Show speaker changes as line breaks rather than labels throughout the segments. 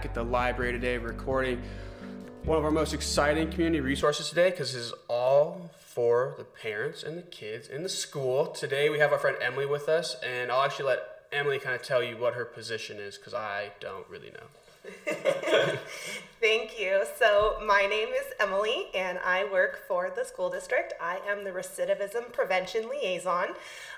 Back at the library today recording one of our most exciting community resources today because this is all for the parents and the kids in the school. Today we have our friend Emily with us, and I'll actually let Emily kind of tell you what her position is because I don't really know.
Thank you. So, my name is Emily, and I work for the school district. I am the recidivism prevention liaison.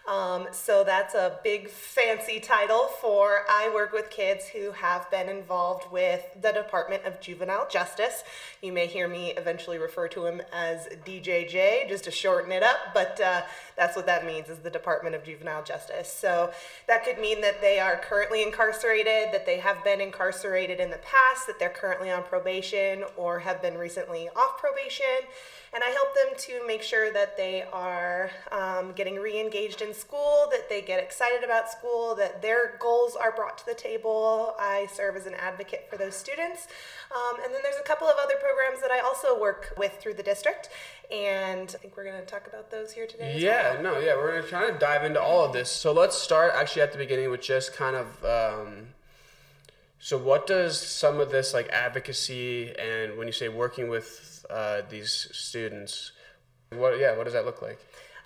Um, so, that's a big fancy title for I work with kids who have been involved with the Department of Juvenile Justice. You may hear me eventually refer to him as DJJ, just to shorten it up, but uh, that's what that means is the Department of Juvenile Justice. So, that could mean that they are currently incarcerated, that they have been incarcerated in the past, that they're currently on probation or have been recently off probation. And I help them to make sure that they are um, getting re engaged in school, that they get excited about school, that their goals are brought to the table. I serve as an advocate for those students. Um, and then there's a couple of other programs that I also work with through the district. And I think we're going to talk about those here today.
Yeah, well. no, yeah, we're going to try to dive into all of this. So let's start actually at the beginning with just kind of. Um, so, what does some of this like advocacy and when you say working with uh, these students, what yeah, what does that look like?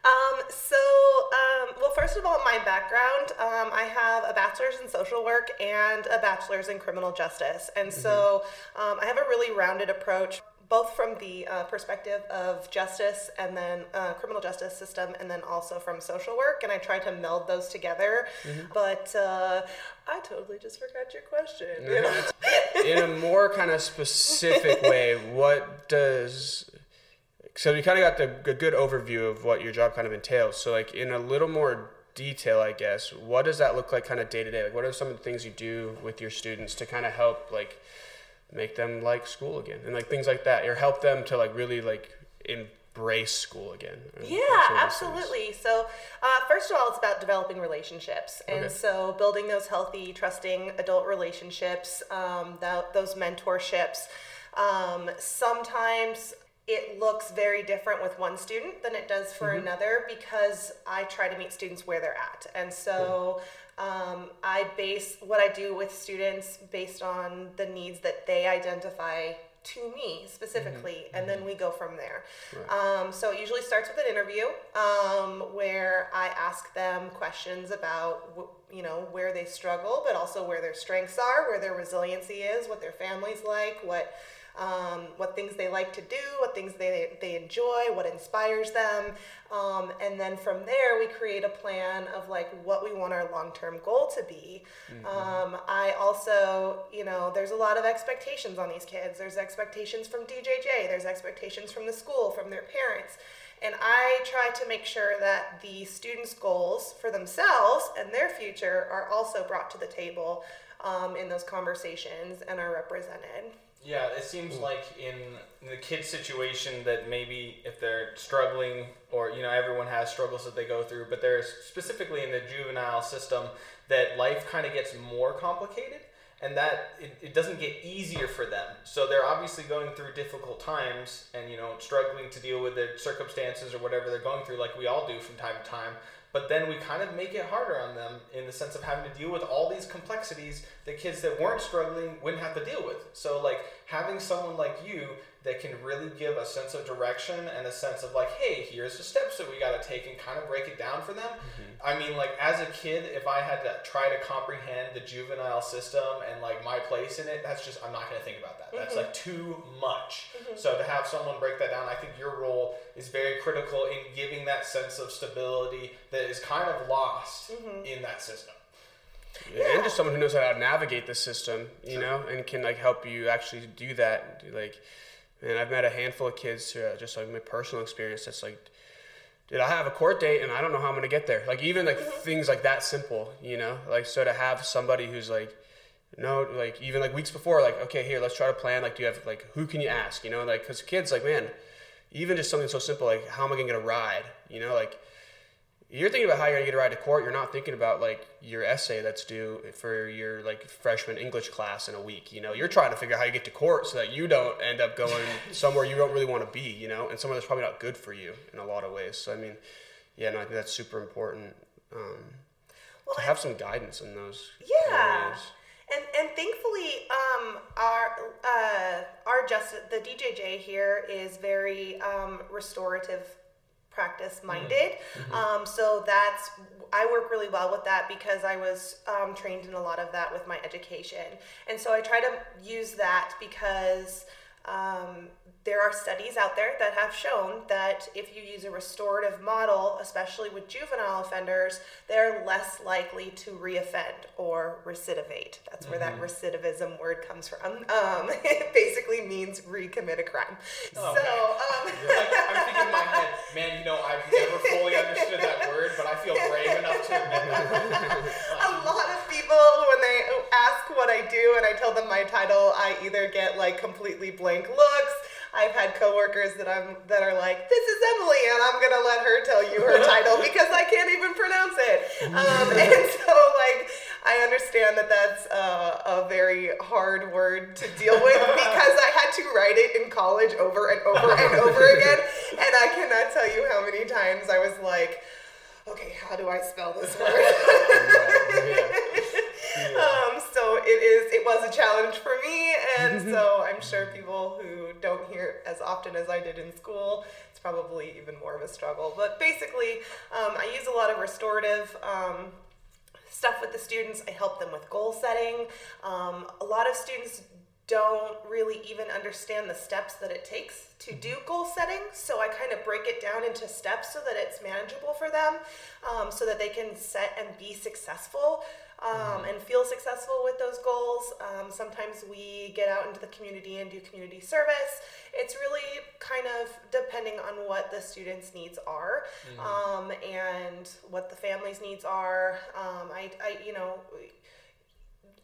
Um, so, um, well, first of all, my background, um, I have a bachelor's in social work and a bachelor's in criminal justice, and so mm-hmm. Um, I have a really rounded approach both from the uh, perspective of justice and then uh, criminal justice system and then also from social work and i try to meld those together mm-hmm. but uh, i totally just forgot your question
know? in a more kind of specific way what does so you kind of got the good overview of what your job kind of entails so like in a little more detail i guess what does that look like kind of day to day like what are some of the things you do with your students to kind of help like make them like school again. And like things like that. Or help them to like really like embrace school again.
Yeah absolutely. So uh, first of all it's about developing relationships. And okay. so building those healthy trusting adult relationships um, that, those mentorships. Um, sometimes it looks very different with one student than it does for mm-hmm. another because I try to meet students where they're at. And so um, I base what I do with students based on the needs that they identify to me specifically, mm-hmm. and then mm-hmm. we go from there. Right. Um, so it usually starts with an interview um, where I ask them questions about you know where they struggle, but also where their strengths are, where their resiliency is, what their family's like, what um, what things they like to do, what things they, they enjoy, what inspires them. Um, and then from there, we create a plan of like what we want our long term goal to be. Mm-hmm. Um, I also, you know, there's a lot of expectations on these kids. There's expectations from DJJ, there's expectations from the school, from their parents. And I try to make sure that the students' goals for themselves and their future are also brought to the table um, in those conversations and are represented.
Yeah, it seems hmm. like in the kid situation that maybe if they're struggling, or you know, everyone has struggles that they go through, but there's specifically in the juvenile system that life kind of gets more complicated and that it, it doesn't get easier for them. So they're obviously going through difficult times and you know struggling to deal with the circumstances or whatever they're going through, like we all do from time to time but then we kind of make it harder on them in the sense of having to deal with all these complexities that kids that weren't struggling wouldn't have to deal with. So like having someone like you that can really give a sense of direction and a sense of like, hey, here's the steps that we got to take and kind of break it down for them. Mm-hmm. I mean, like as a kid, if I had to try to comprehend the juvenile system and like my place in it, that's just I'm not going to think about that. Mm-hmm. That's like too much. Mm-hmm. So to have someone break that down, I think your role is very critical in giving that sense of stability that is kind of lost mm-hmm. in that system.
Yeah. And just someone who knows how to navigate the system, you know, and can like help you actually do that, like and I've met a handful of kids, who uh, just like my personal experience, that's like, did I have a court date and I don't know how I'm gonna get there? Like even like mm-hmm. things like that simple, you know? Like so to have somebody who's like, no, like even like weeks before, like okay, here let's try to plan. Like, do you have like who can you ask? You know, like because kids like man, even just something so simple like how am I gonna get a ride? You know, like you're thinking about how you're gonna get a ride to court. You're not thinking about like your essay that's due for your like freshman English class in a week. You know, you're trying to figure out how you get to court so that you don't end up going somewhere you don't really want to be. You know, and somewhere that's probably not good for you in a lot of ways. So I mean, yeah, no, I think that's super important um, well, to have some guidance in those.
Yeah. Areas. And, and thankfully um, our uh, our just the DJJ here is very um, restorative practice minded. Mm-hmm. Um, so that's I work really well with that because I was um, trained in a lot of that with my education, and so I try to use that because um, there are studies out there that have shown that if you use a restorative model, especially with juvenile offenders, they're less likely to reoffend or recidivate. That's where mm-hmm. that recidivism word comes from. Um, it basically means recommit a crime. Oh, so, um,
I'm thinking in my head, man, you know, I've never fully understood that word, but I feel brave enough to admit that.
a lot people, when they ask what I do and I tell them my title, I either get like completely blank looks I've had coworkers that I'm that are like, "This is Emily," and I'm gonna let her tell you her title because I can't even pronounce it. Um, and so, like, I understand that that's uh, a very hard word to deal with because I had to write it in college over and over and over again, and I cannot tell you how many times I was like, "Okay, how do I spell this word?" Um, so it is. It was a challenge for me, and so I'm sure people who don't hear as often as I did in school, it's probably even more of a struggle. But basically, um, I use a lot of restorative. Um, stuff with the students. I help them with goal setting. Um, a lot of students don't really even understand the steps that it takes to do goal setting. So I kind of break it down into steps so that it's manageable for them, um, so that they can set and be successful um, and feel successful with those goals. Um, sometimes we get out into the community and do community service. It's really kind of depending on what the students' needs are mm-hmm. um, and what the family's needs are. Um, I, I, you know,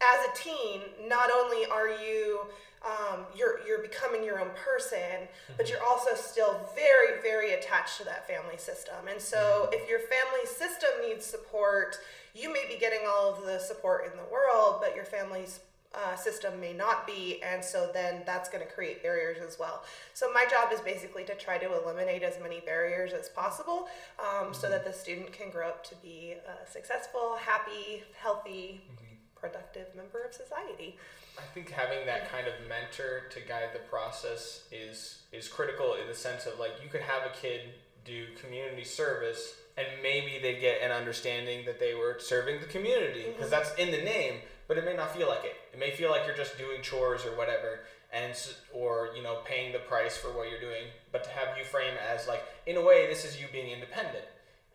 as a teen, not only are you um, you're you're becoming your own person, but you're also still very very attached to that family system. And so, mm-hmm. if your family system needs support, you may be getting all of the support in the world, but your family's uh, system may not be, and so then that's going to create barriers as well. So my job is basically to try to eliminate as many barriers as possible, um, mm-hmm. so that the student can grow up to be a successful, happy, healthy, mm-hmm. Productive member of society.
I think having that kind of mentor to guide the process is is critical in the sense of like you could have a kid do community service and maybe they get an understanding that they were serving the community because mm-hmm. that's in the name but it may not feel like it it may feel like you're just doing chores or whatever and or you know paying the price for what you're doing but to have you frame as like in a way this is you being independent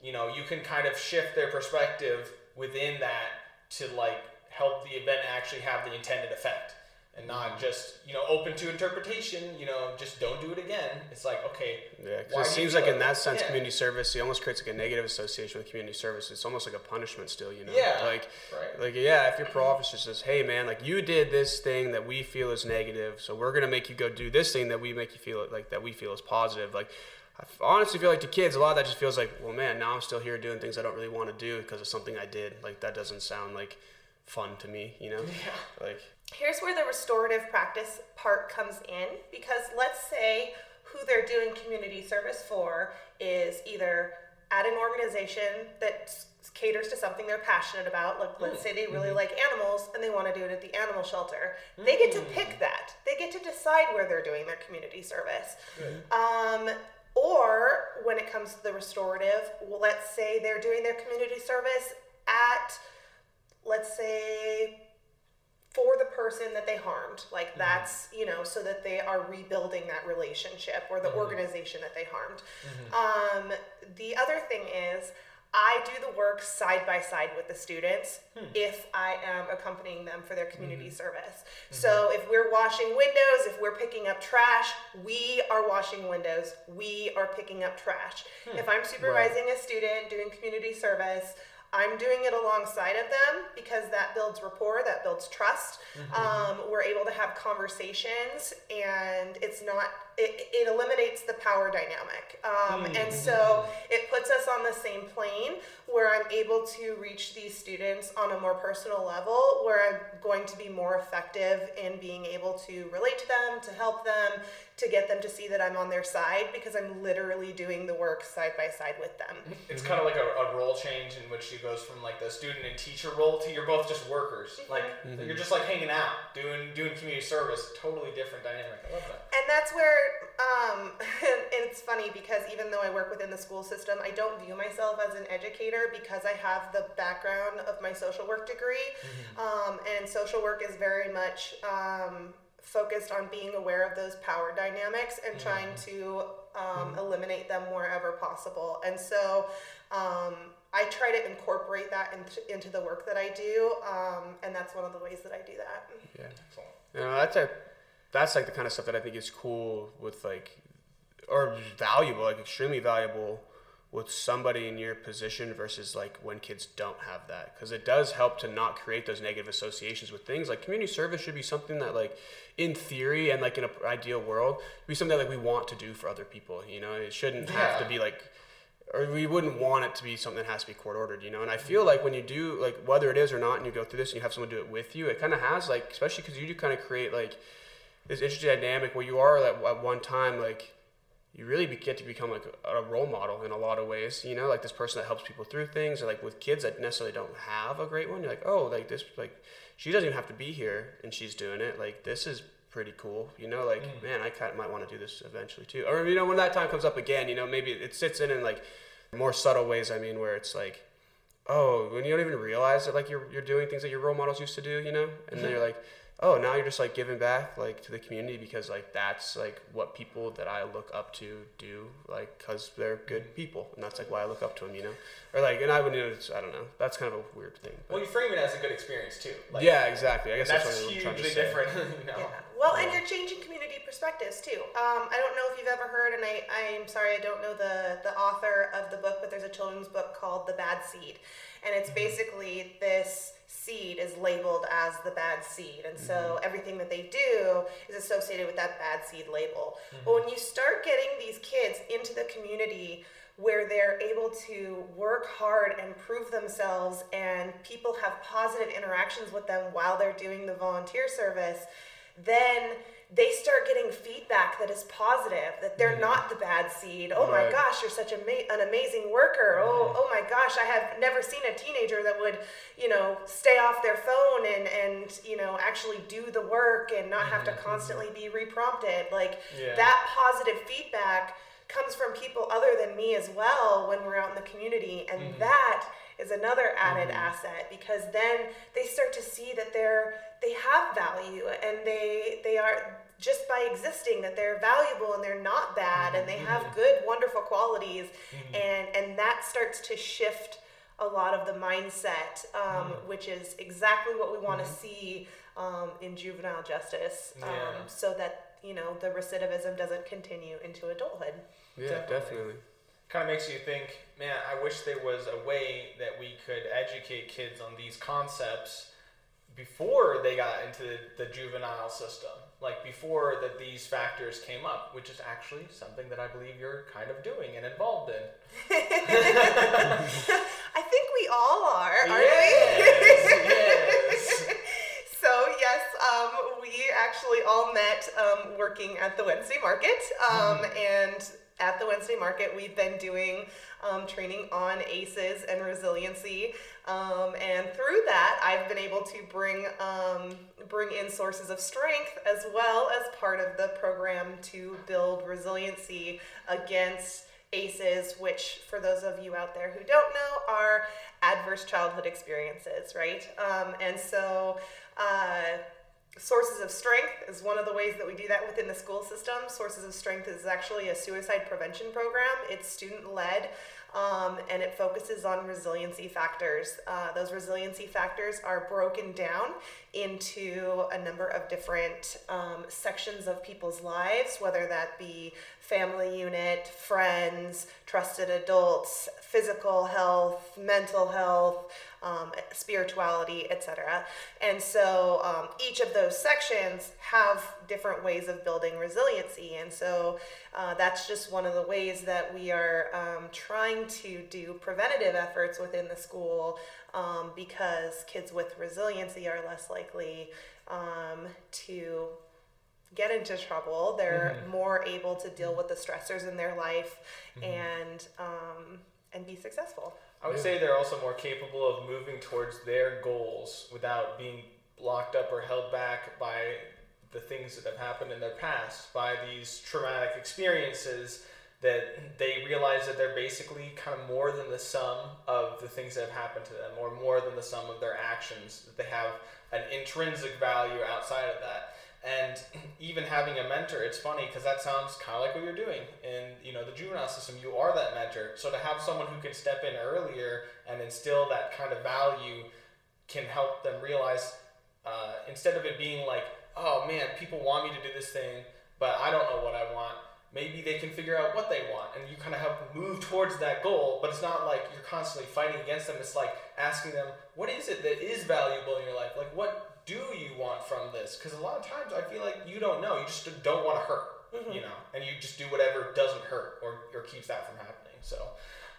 you know you can kind of shift their perspective within that to like help the event actually have the intended effect and not just you know open to interpretation. You know, just don't do it again. It's like okay.
Yeah, it seems like in that sense, yeah. community service it almost creates like a negative association with community service. It's almost like a punishment still. You know,
yeah,
like
right.
like yeah, if your pro officer says, hey man, like you did this thing that we feel is negative, so we're gonna make you go do this thing that we make you feel like that we feel is positive, like. I honestly feel like to kids, a lot of that just feels like, well, man, now I'm still here doing things I don't really want to do because of something I did. Like that doesn't sound like fun to me, you know?
Yeah.
Like
here's where the restorative practice part comes in because let's say who they're doing community service for is either at an organization that caters to something they're passionate about like let's say they really mm-hmm. like animals and they want to do it at the animal shelter mm-hmm. they get to pick mm. that they get to decide where they're doing their community service um, or when it comes to the restorative well, let's say they're doing their community service at let's say for the person that they harmed like mm-hmm. that's you know so that they are rebuilding that relationship or the mm-hmm. organization that they harmed mm-hmm. um, the other thing is I do the work side by side with the students hmm. if I am accompanying them for their community mm-hmm. service. Mm-hmm. So if we're washing windows, if we're picking up trash, we are washing windows, we are picking up trash. Hmm. If I'm supervising right. a student doing community service, I'm doing it alongside of them because that builds rapport, that builds trust. Mm-hmm. Um, we're able to have conversations, and it's not it, it eliminates the power dynamic. Um, mm-hmm. And so it puts us on the same plane where I'm able to reach these students on a more personal level, where I'm going to be more effective in being able to relate to them, to help them, to get them to see that I'm on their side because I'm literally doing the work side by side with them.
It's kind of like a, a role change in which you goes from like the student and teacher role to you're both just workers. Mm-hmm. Like mm-hmm. you're just like hanging out, doing doing community service. Totally different dynamic. I love that.
And that's where um, and it's funny because even though I work within the school system, I don't view myself as an educator because I have the background of my social work degree. Mm-hmm. Um, and social work is very much um, focused on being aware of those power dynamics and mm-hmm. trying to um, mm-hmm. eliminate them wherever possible. And so um, I try to incorporate that into, into the work that I do, um, and that's one of the ways that I do that.
Yeah, excellent. You know, that's a that's like the kind of stuff that I think is cool with like or valuable, like extremely valuable with somebody in your position versus like when kids don't have that. Because it does help to not create those negative associations with things like community service should be something that like in theory and like in an ideal world be something that like we want to do for other people you know? It shouldn't yeah. have to be like or we wouldn't want it to be something that has to be court ordered you know? And i feel like when you do like whether it is or not and you go through this and you have someone do it with you it kind of has like especially because you do kind of create like this interesting dynamic where you are at, at one time like you really get to become like a, role model in a lot of ways you know? Like this person that helps people through things or like with kids that necessarily don't have a great one you're like oh like this like she doesn't even have to be here and she's doing it. Like this is pretty cool you know? Like mm. man i kind of might want to do this eventually too. Or you know when that time comes up again you know maybe it sits in in like more subtle ways i mean where it's like oh when you don't even realize that like you're, you're doing things that your role models used to do you know? And then you're like oh now you're just like giving back like to the community because like that's like what people that i look up to do like because they're good people and that's like why i look up to them you know or like and i would you know i don't know that's kind of a weird thing
but. well you frame it as a good experience too
like, yeah exactly i guess
that's, that's hugely different you know? yeah.
well and you're changing community perspectives too um, i don't know if you've ever heard and i i'm sorry i don't know the the author of the book but there's a children's book called the bad seed and it's mm-hmm. basically this seed is labeled as the bad seed. And so mm-hmm. everything that they do is associated with that bad seed label. Mm-hmm. But when you start getting these kids into the community where they're able to work hard and prove themselves, and people have positive interactions with them while they're doing the volunteer service, then they start getting feedback that is positive that they're mm-hmm. not the bad seed oh right. my gosh you're such a ma- an amazing worker oh mm-hmm. oh my gosh i have never seen a teenager that would you know stay off their phone and and you know actually do the work and not have to mm-hmm. constantly be reprompted like yeah. that positive feedback comes from people other than me as well when we're out in the community and mm-hmm. that is another added mm-hmm. asset because then they start to see that they're they have value and they they are just by existing that they're valuable and they're not bad and they have mm-hmm. good wonderful qualities mm-hmm. and and that starts to shift a lot of the mindset um, mm-hmm. which is exactly what we want to mm-hmm. see um, in juvenile justice um, yeah. so that you know the recidivism doesn't continue into adulthood
yeah definitely. definitely
kind of makes you think man i wish there was a way that we could educate kids on these concepts before they got into the, the juvenile system, like before that these factors came up, which is actually something that I believe you're kind of doing and involved in.
I think we all are, aren't
yes, we? yes.
so yes, um, we actually all met um, working at the Wednesday Market, um, mm. and at the Wednesday Market, we've been doing um, training on ACEs and resiliency. Um, and through that, I've been able to bring, um, bring in sources of strength as well as part of the program to build resiliency against ACEs, which, for those of you out there who don't know, are adverse childhood experiences, right? Um, and so, uh, Sources of Strength is one of the ways that we do that within the school system. Sources of Strength is actually a suicide prevention program. It's student led um, and it focuses on resiliency factors. Uh, those resiliency factors are broken down into a number of different um, sections of people's lives, whether that be family unit, friends, trusted adults, physical health, mental health, um, spirituality, etc. And so um, each of those sections have different ways of building resiliency. And so uh, that's just one of the ways that we are um, trying to do preventative efforts within the school um, because kids with resiliency are less likely um, to get into trouble. They're mm-hmm. more able to deal with the stressors in their life mm-hmm. and um, and be successful.
I would say they're also more capable of moving towards their goals without being locked up or held back by the things that have happened in their past, by these traumatic experiences that they realize that they're basically kind of more than the sum of the things that have happened to them or more than the sum of their actions that they have an intrinsic value outside of that and even having a mentor it's funny because that sounds kind of like what you're doing in you know the juvenile system. You are that mentor. So to have someone who can step in earlier and instill that kind of value can help them realize uh, instead of it being like oh man people want me to do this thing but i don't know what i want maybe they can figure out what they want. And you kind of help move towards that goal but it's not like you're constantly fighting against them. It's like asking them what is it that is valuable in your life? Like what do you want from this? Because a lot of times i feel like you don't know you just don't want to hurt mm-hmm. you know? And you just do whatever doesn't hurt or, or keeps that from happening. So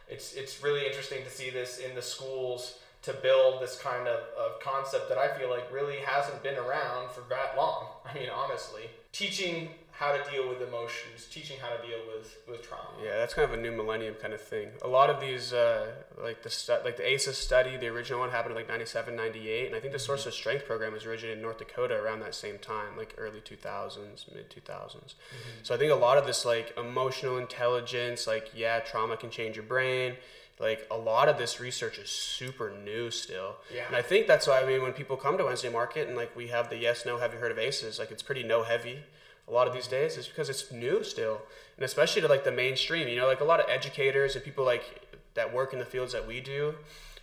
it's it's really interesting to see this in the schools to build this kind of, of concept that i feel like really hasn't been around for that long i mean honestly. Teaching how to deal with emotions, teaching how to deal with, with trauma.
Yeah, that's kind of a new millennium kind of thing. A lot of these, uh, like the stu- like the ACEs study, the original one happened in like 97, 98, and I think the Source mm-hmm. of Strength program was originated in North Dakota around that same time, like early 2000s, mid 2000s. Mm-hmm. So I think a lot of this like emotional intelligence, like yeah, trauma can change your brain. Like a lot of this research is super new still. Yeah. And I think that's why I mean when people come to Wednesday Market and like we have the yes no have you heard of ACEs like it's pretty no heavy a lot of these days is because it's new still. And especially to like the mainstream you know like a lot of educators and people like that work in the fields that we do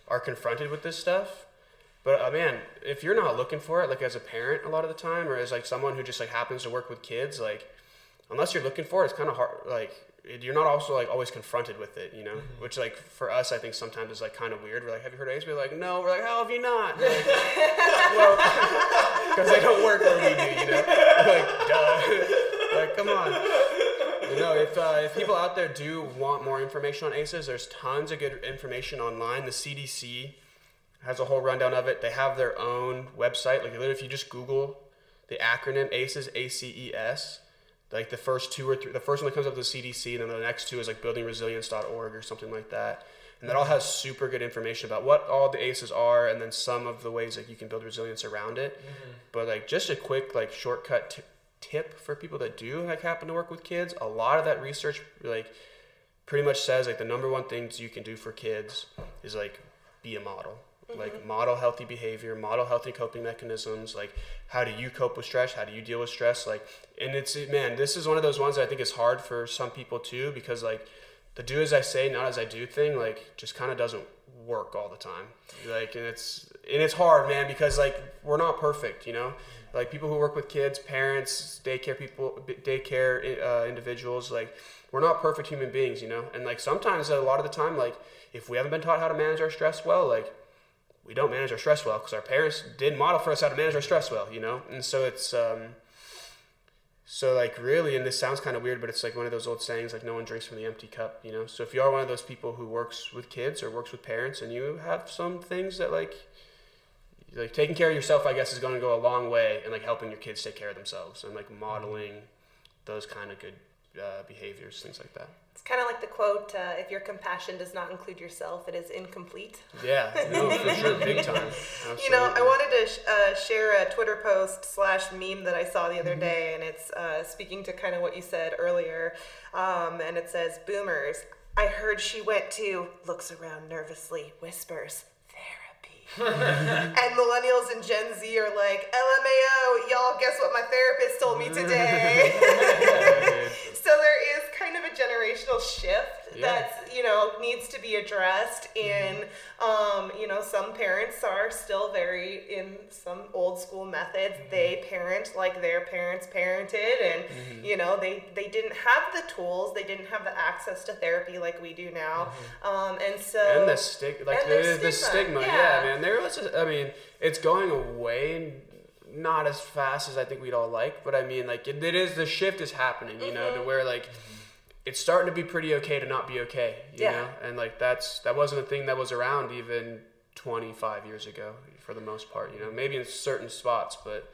are confronted with this stuff. But uh, man if you're not looking for it like as a parent a lot of the time or as like someone who just like happens to work with kids like unless you're looking for it it's kind of hard like you're not also like always confronted with it, you know, mm-hmm. which like for us, I think sometimes is like kind of weird. We're like, have you heard of ACEs? We're like, no. We're like, how have you not? Like, well, because they don't work where we do, you know. like, duh. like, come on. You know, if uh, if people out there do want more information on ACEs, there's tons of good information online. The CDC has a whole rundown of it. They have their own website. Like, literally, if you just Google the acronym ACEs, A C E S like the first two or three, the first one that comes up is the CDC, and then the next two is like buildingresilience.org or something like that. And that all has super good information about what all the ACEs are, and then some of the ways that you can build resilience around it. Mm-hmm. But like just a quick like shortcut t- tip for people that do like happen to work with kids. A lot of that research like pretty much says like the number one things you can do for kids is like be a model mm-hmm. like model healthy behavior model healthy coping mechanisms like how do you cope with stress? How do you deal with stress? Like and it's man this is one of those ones that i think is hard for some people too because like the do as i say not as i do thing like just kind of doesn't work all the time. Like and it's and it's hard man because like we're not perfect you know? Like people who work with kids parents daycare people daycare uh, individuals like we're not perfect human beings you know? And like sometimes a lot of the time like if we haven't been taught how to manage our stress well like we don't manage our stress well because our parents didn't model for us how to manage our stress well, you know? And so it's, um, so like really, and this sounds kind of weird, but it's like one of those old sayings, like no one drinks from the empty cup, you know? So if you are one of those people who works with kids or works with parents and you have some things that like, like taking care of yourself, I guess, is going to go a long way in like helping your kids take care of themselves and like modeling those kind of good uh, behaviors, things like that.
It's kind of like the quote: uh, "If your compassion does not include yourself, it is incomplete."
Yeah, no, for sure, big time.
Absolutely. You know, I wanted to sh- uh, share a Twitter post slash meme that I saw the other mm-hmm. day, and it's uh, speaking to kind of what you said earlier. Um, and it says, "Boomers, I heard she went to looks around nervously, whispers." Therapy. And millennials and Gen Z are like, LMAO, y'all, guess what my therapist told me today? so there is kind of a generational shift yeah. that's you know needs to be addressed and um, you know some parents are still very in some old school methods mm-hmm. they parent like their parents parented and mm-hmm. you know they they didn't have the tools they didn't have the access to therapy like we do now mm-hmm. um, and so
and the stigma like the, stigma, the stigma yeah. yeah man there was a, I mean it's going away not as fast as I think we'd all like, but I mean, like it, it is the shift is happening, you know, to mm-hmm. where like it's starting to be pretty okay to not be okay, you yeah. know? And like that's that wasn't a thing that was around even 25 years ago for the most part, you know. Maybe in certain spots, but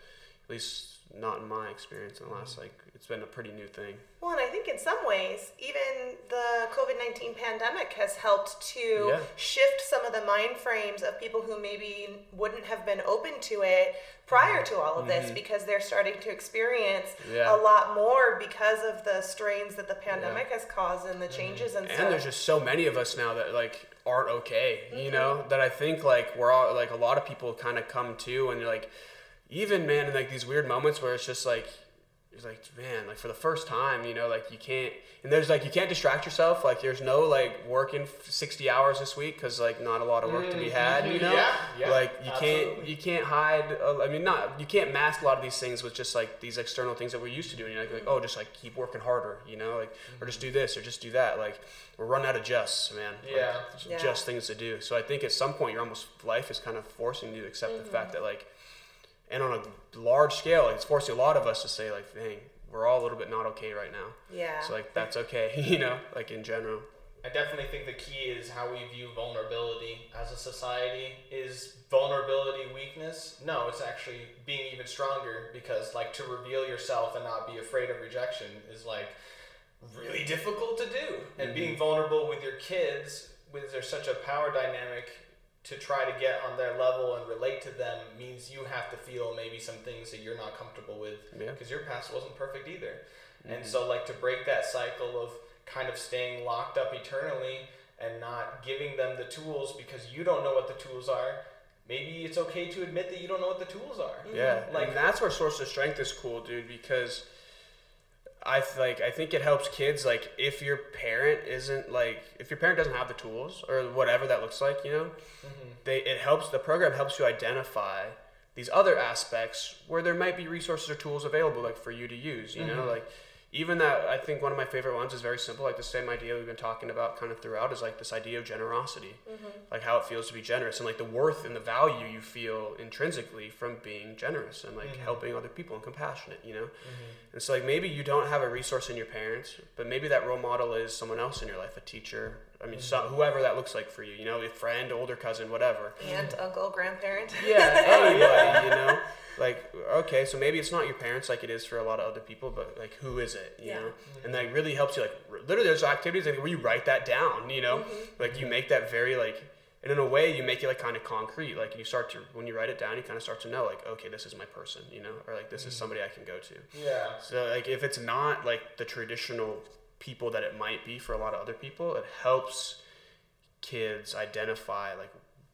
least not in my experience in the last like it's been a pretty new thing.
Well, and I think in some ways, even the COVID 19 pandemic has helped to yeah. shift some of the mind frames of people who maybe wouldn't have been open to it prior to all of this mm-hmm. because they're starting to experience yeah. a lot more because of the strains that the pandemic yeah. has caused and the mm-hmm. changes
and,
and
stuff. there's just so many of us now that like aren't okay, mm-hmm. you know, that I think like we're all like a lot of people kind of come to and you're like even man in like these weird moments where it's just like it's like man like for the first time you know like you can't and there's like you can't distract yourself. Like there's no like working 60 hours this week because like not a lot of work to be mm-hmm. had you know?
Yeah, yeah,
like you absolutely. can't you can't hide uh, i mean not you can't mask a lot of these things with just like these external things that we're used to doing. Like, like oh just like keep working harder you know? Like or just do this or just do that. Like we're running out of justs man.
Yeah,
like, yeah. just things to do. So i think at some point your almost life is kind of forcing you to accept mm-hmm. the fact that like and on a large scale, it's forcing a lot of us to say like, "Dang, we're all a little bit not okay right now."
Yeah.
So like that's okay, you know, like in general.
I definitely think the key is how we view vulnerability as a society. Is vulnerability weakness? No, it's actually being even stronger because like to reveal yourself and not be afraid of rejection is like really difficult to do. And mm-hmm. being vulnerable with your kids, with there's such a power dynamic to try to get on their level and relate to them means you have to feel maybe some things that you're not comfortable with because yeah. your past wasn't perfect either. Mm-hmm. And so like to break that cycle of kind of staying locked up eternally and not giving them the tools because you don't know what the tools are. Maybe it's okay to admit that you don't know what the tools are.
Yeah, like and that's where source of strength is cool, dude. Because I like I think it helps kids like if your parent isn't like if your parent doesn't have the tools or whatever that looks like, you know, mm-hmm. they it helps the program helps you identify these other aspects where there might be resources or tools available like for you to use, you mm-hmm. know, like even that I think one of my favorite ones is very simple, like the same idea we've been talking about kind of throughout is like this idea of generosity, mm-hmm. like how it feels to be generous and like the worth and the value you feel intrinsically from being generous and like mm-hmm. helping other people and compassionate, you know. Mm-hmm. And so like maybe you don't have a resource in your parents, but maybe that role model is someone else in your life, a teacher. I mean, some, mm-hmm. whoever that looks like for you, you know, a friend, older cousin, whatever.
Aunt, uncle, grandparent.
Yeah, anybody, you know. like okay so maybe it's not your parents like it is for a lot of other people but like who is it you yeah. know mm-hmm. and that really helps you like literally there's activities like where you write that down you know mm-hmm. like you make that very like and in a way you make it like kind of concrete like you start to when you write it down you kind of start to know like okay this is my person you know or like this mm-hmm. is somebody i can go to
yeah
so like if it's not like the traditional people that it might be for a lot of other people it helps kids identify like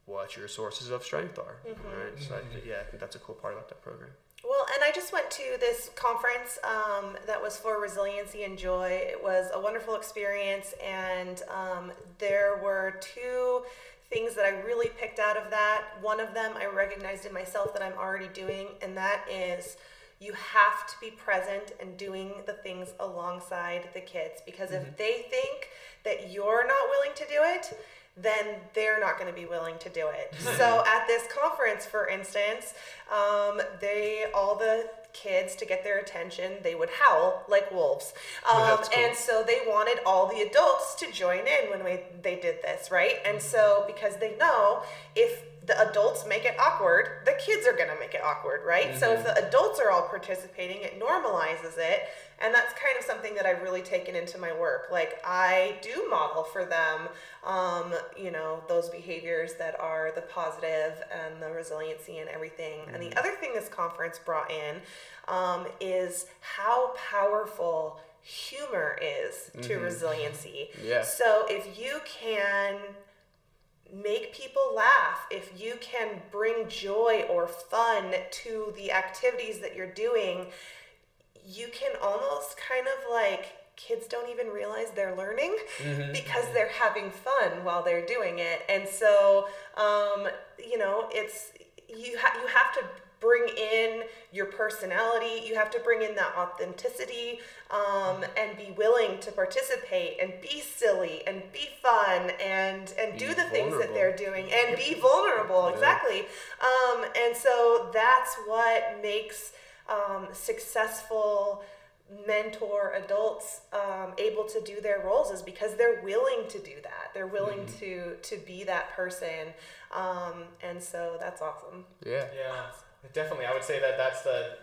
what your sources of strength are. Mm-hmm. Right. So I, yeah, I think that's a cool part about that program.
Well, and I just went to this conference um, that was for resiliency and joy. It was a wonderful experience, and um, there were two things that I really picked out of that. One of them I recognized in myself that I'm already doing, and that is you have to be present and doing the things alongside the kids because mm-hmm. if they think that you're not willing to do it, then they're not going to be willing to do it. so at this conference, for instance, um, they all the kids to get their attention they would howl like wolves um, cool. and so they wanted all the adults to join in when we, they did this right and so because they know if the adults make it awkward, the kids are going to make it awkward, right? Mm-hmm. So if mm-hmm. the adults are all participating, it normalizes it. And that's kind of something that I've really taken into my work. Like I do model for them, um, you know, those behaviors that are the positive and the resiliency and everything. Mm-hmm. And the mm-hmm. other thing this conference brought in um, is how powerful humor is to mm-hmm. resiliency.
Yeah.
So if you can make people laugh, if you can bring joy or fun to the activities that you're doing, you can almost kind of like kids don't even realize they're learning mm-hmm. because they're having fun while they're doing it. And so, um, you know, it's you ha- you have to bring in your personality. You have to bring in that authenticity um, and be willing to participate and be silly and be fun and and be do the vulnerable. things that they're doing and be vulnerable. Yeah. Exactly. Um, and so that's what makes um, successful mentor adults um, able to do their roles is because they're willing to do that they're willing mm-hmm. to to be that person um, and so that's awesome
yeah
yeah Definitely, I would say that that's the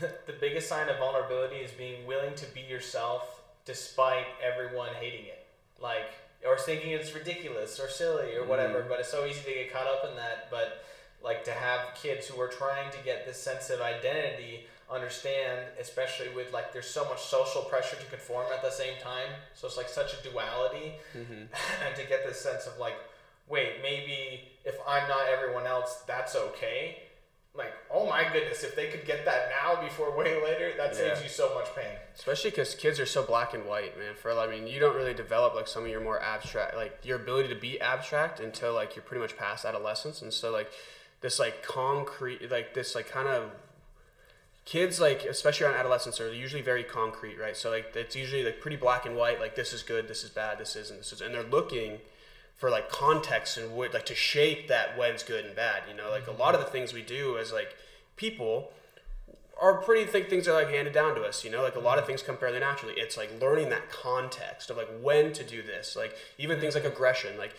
the biggest sign of vulnerability is being willing to be yourself despite everyone hating it. Like, or thinking it's ridiculous or silly or whatever, mm. but it's so easy to get caught up in that. But like to have kids who are trying to get this sense of identity understand, especially with like there's so much social pressure to conform at the same time. So it's like such a duality, mm-hmm. and to get this sense of like, wait, maybe if I'm not everyone else, that's okay. Like, oh my goodness, if they could get that now before way later, that yeah. saves you so much pain.
Especially because kids are so black and white, man. For I mean, you don't really develop like some of your more abstract, like your ability to be abstract until like you're pretty much past adolescence, and so like this like concrete, like this like kind of kids like especially around adolescence are usually very concrete right so like it's usually like pretty black and white like this is good this is bad this isn't this is and they're looking for like context and would like to shape that when's good and bad you know like mm-hmm. a lot of the things we do as like people are pretty thick things are like handed down to us you know like a lot of mm-hmm. things come fairly naturally it's like learning that context of like when to do this like even things like aggression like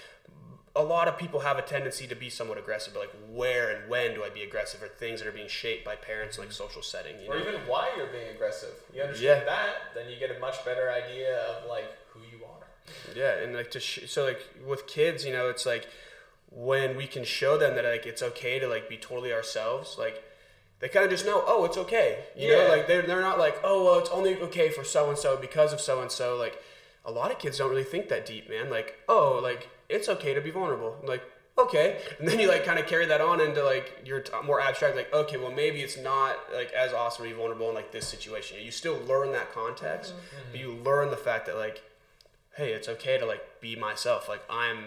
a lot of people have a tendency to be somewhat aggressive, but like where and when do I be aggressive, or things that are being shaped by parents like social setting,
or know? even why you're being aggressive. You understand yeah. that, then you get a much better idea of like you.
Yeah, and like to sh- so like with kids, you know, it's like when we can show them that like it's okay to like be totally ourselves, like they kind of just know, oh, it's okay. You yeah. know, like they're they're not like, oh, well, it's only okay for so and so because of so and so. Like a lot of kids don't really think that deep, man. Like, oh, like it's okay to be vulnerable. Like, okay. And then you like kind of carry that on into like your t- more abstract, like, okay, well, maybe it's not like as awesome to be vulnerable in like this situation. You still learn that context, mm-hmm. but you learn the fact that like, hey, it's okay to like be myself. Like, I'm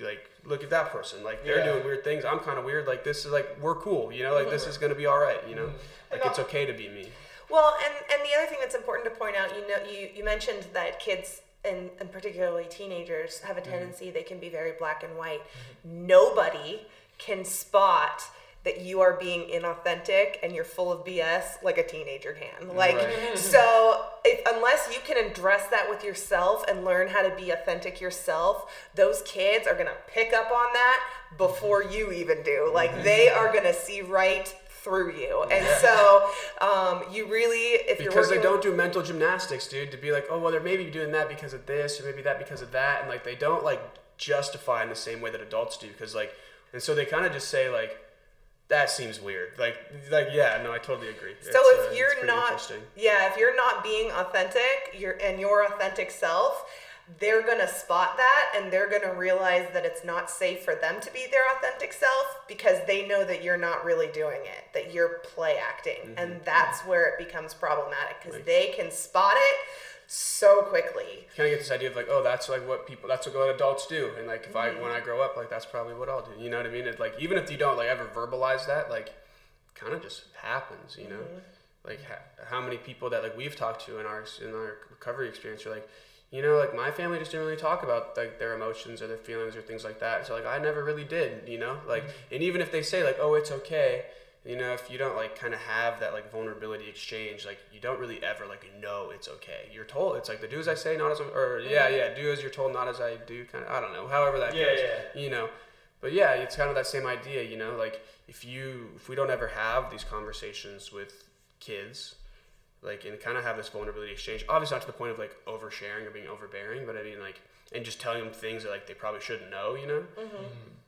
like, look at that person. Like, they're yeah. doing weird things. I'm kind of weird. Like, this is like, we're cool, you know, like, this is going to be all right, you know? Mm-hmm. Like, it's okay to be me.
Well, and, and the other thing that's important to point out, you know, you, you mentioned that kids and, and particularly teenagers have a mm-hmm. tendency mm-hmm. they can be very black and white mm-hmm. nobody can spot that you are being inauthentic and you're full of BS like a teenager can. Like right. so if, unless you can address that with yourself and learn how to be authentic yourself, those kids are going to pick up on that before you even do. Like mm-hmm. they are going to see right through you. And so um, you really, if
you're because they don't do mental gymnastics, dude, to be like, oh well, they're maybe doing that because of this, or maybe that because of that, and like they don't like justify in the same way that adults do, because like, and so they kind of just say like. That seems weird. Like, like, yeah, no, I totally agree.
So it's, if uh, you're not, yeah, if you're not being authentic, you're and your authentic self, they're going to spot that and they're going to realize that it's not safe for them to be their authentic self because they know that you're not really doing it, that you're play acting. Mm-hmm. And that's where it becomes problematic because like, they can spot it so quickly.
Kind of get this idea of like, oh, that's like what people, that's what adults do. And like, if mm-hmm. I, when I grow up, like, that's probably what I'll do. You know what I mean? It, like, even if you don't like ever verbalize that, like, kind of just happens, you know? Mm-hmm. Like, ha- how many people that like we've talked to in our, in our recovery experience are like, you know, like my family just didn't really talk about like their emotions or their feelings or things like that. So like I never really did, you know, like mm-hmm. and even if they say like, oh, it's okay, you know, if you don't like kind of have that like vulnerability exchange, like you don't really ever like know it's okay. You're told it's like the do as I say, not as or yeah, yeah, do as you're told, not as I do. Kind of I don't know, however that
yeah,
goes,
yeah.
you know. But yeah, it's kind of that same idea, you know, like if you if we don't ever have these conversations with kids like and kind of have this vulnerability exchange. Obviously, not to the point of like oversharing or being overbearing, but I mean like and just telling them things that like they probably shouldn't know, you know. Mm-hmm.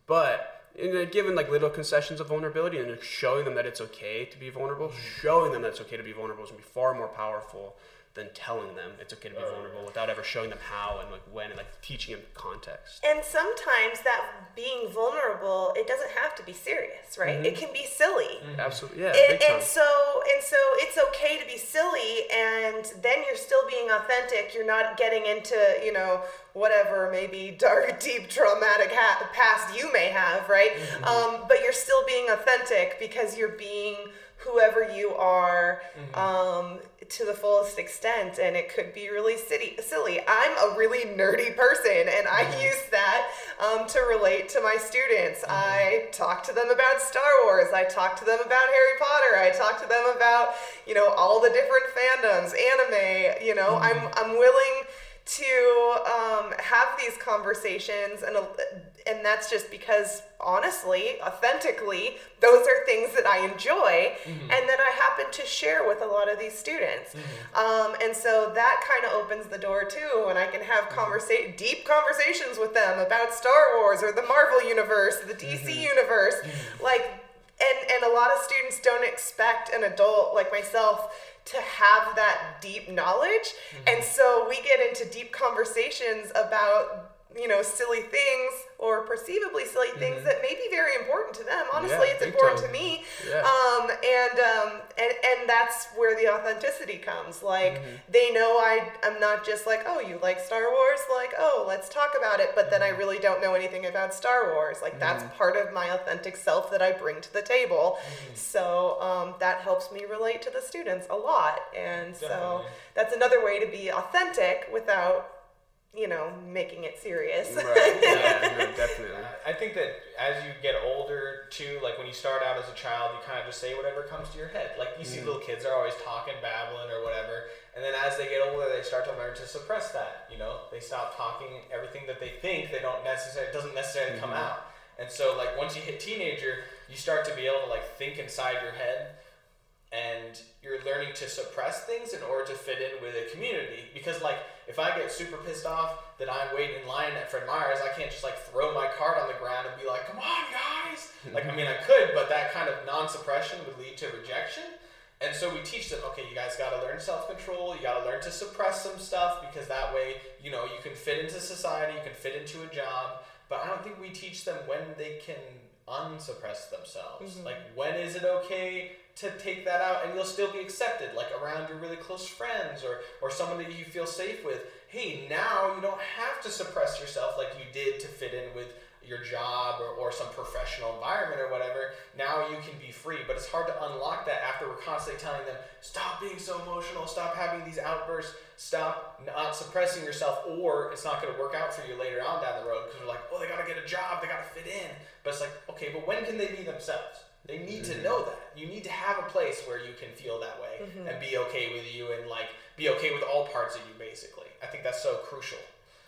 But in, uh, given like little concessions of vulnerability and showing them that it's okay to be vulnerable, mm-hmm. showing them that it's okay to be vulnerable is gonna be far more powerful than telling them it's okay to be vulnerable without ever showing them how and like when and like teaching them context.
And sometimes that being vulnerable, it doesn't have to be serious, right? Mm-hmm. It can be silly.
Mm-hmm. Absolutely, yeah.
And, and so and so it's okay to be silly, and then you're still being authentic. You're not getting into you know whatever maybe dark, deep, traumatic ha- past you may have, right? Mm-hmm. Um, but you're still being authentic because you're being whoever you are mm-hmm. um, to the fullest extent and it could be really silly silly i'm a really nerdy person and i mm-hmm. use that um, to relate to my students mm-hmm. i talk to them about star wars i talk to them about harry potter i talk to them about you know all the different fandoms anime you know i'm i'm willing to um, have these conversations and and that's just because honestly authentically those are things that i enjoy mm-hmm. and that i happen to share with a lot of these students mm-hmm. um, and so that kind of opens the door too and i can have mm-hmm. conversa- deep conversations with them about star wars or the marvel universe the dc mm-hmm. universe mm-hmm. like and and a lot of students don't expect an adult like myself to have that deep knowledge. Mm-hmm. And so we get into deep conversations about you know silly things or perceivably silly things mm-hmm. that may be very important to them honestly yeah, it's important time. to me yeah. um, and um, and and that's where the authenticity comes like mm-hmm. they know i i'm not just like oh you like star wars like oh let's talk about it but mm-hmm. then i mm-hmm. really don't know anything about star wars like that's mm-hmm. part of my authentic self that i bring to the table mm-hmm. so um, that helps me relate to the students a lot and Definitely. so that's another way to be authentic without you know, making it serious.
Right. Yeah, no, definitely. I think that as you get older too, like when you start out as a child, you kind of just say whatever comes to your head. Like you see mm. little kids are always talking, babbling, or whatever. And then as they get older, they start to learn to suppress that. You know, they stop talking everything that they think. They don't necessarily doesn't necessarily mm-hmm. come out. And so like once you hit teenager, you start to be able to like think inside your head and you're learning to suppress things in order to fit in with a community. Because like if I get super pissed off that I'm waiting in line at Fred Meyer's, I can't just like throw my card on the ground and be like, "Come on, guys!" like I mean, I could, but that kind of non-suppression would lead to rejection. And so we teach them, okay, you guys got to learn self-control. You got to learn to suppress some stuff because that way, you know, you can fit into society, you can fit into a job. But I don't think we teach them when they can unsuppress themselves. Mm-hmm. Like when is it okay to take that out and you'll still be accepted like around your really close friends or or someone that you feel safe with. Hey now you don't have to suppress yourself like you did to fit in with your job or, or some professional environment or whatever. Now you can be free but it's hard to unlock that after we're constantly telling them stop being so emotional. Stop having these outbursts. Stop not suppressing yourself or it's not going to work out for you later on down the road because we're like oh they got to get a job. They got to fit in. But it's like okay but when can they be themselves they need mm-hmm. to know that. You need to have a place where you can feel that way mm-hmm. and be okay with you and like be okay with all parts of you basically. I think that's so crucial.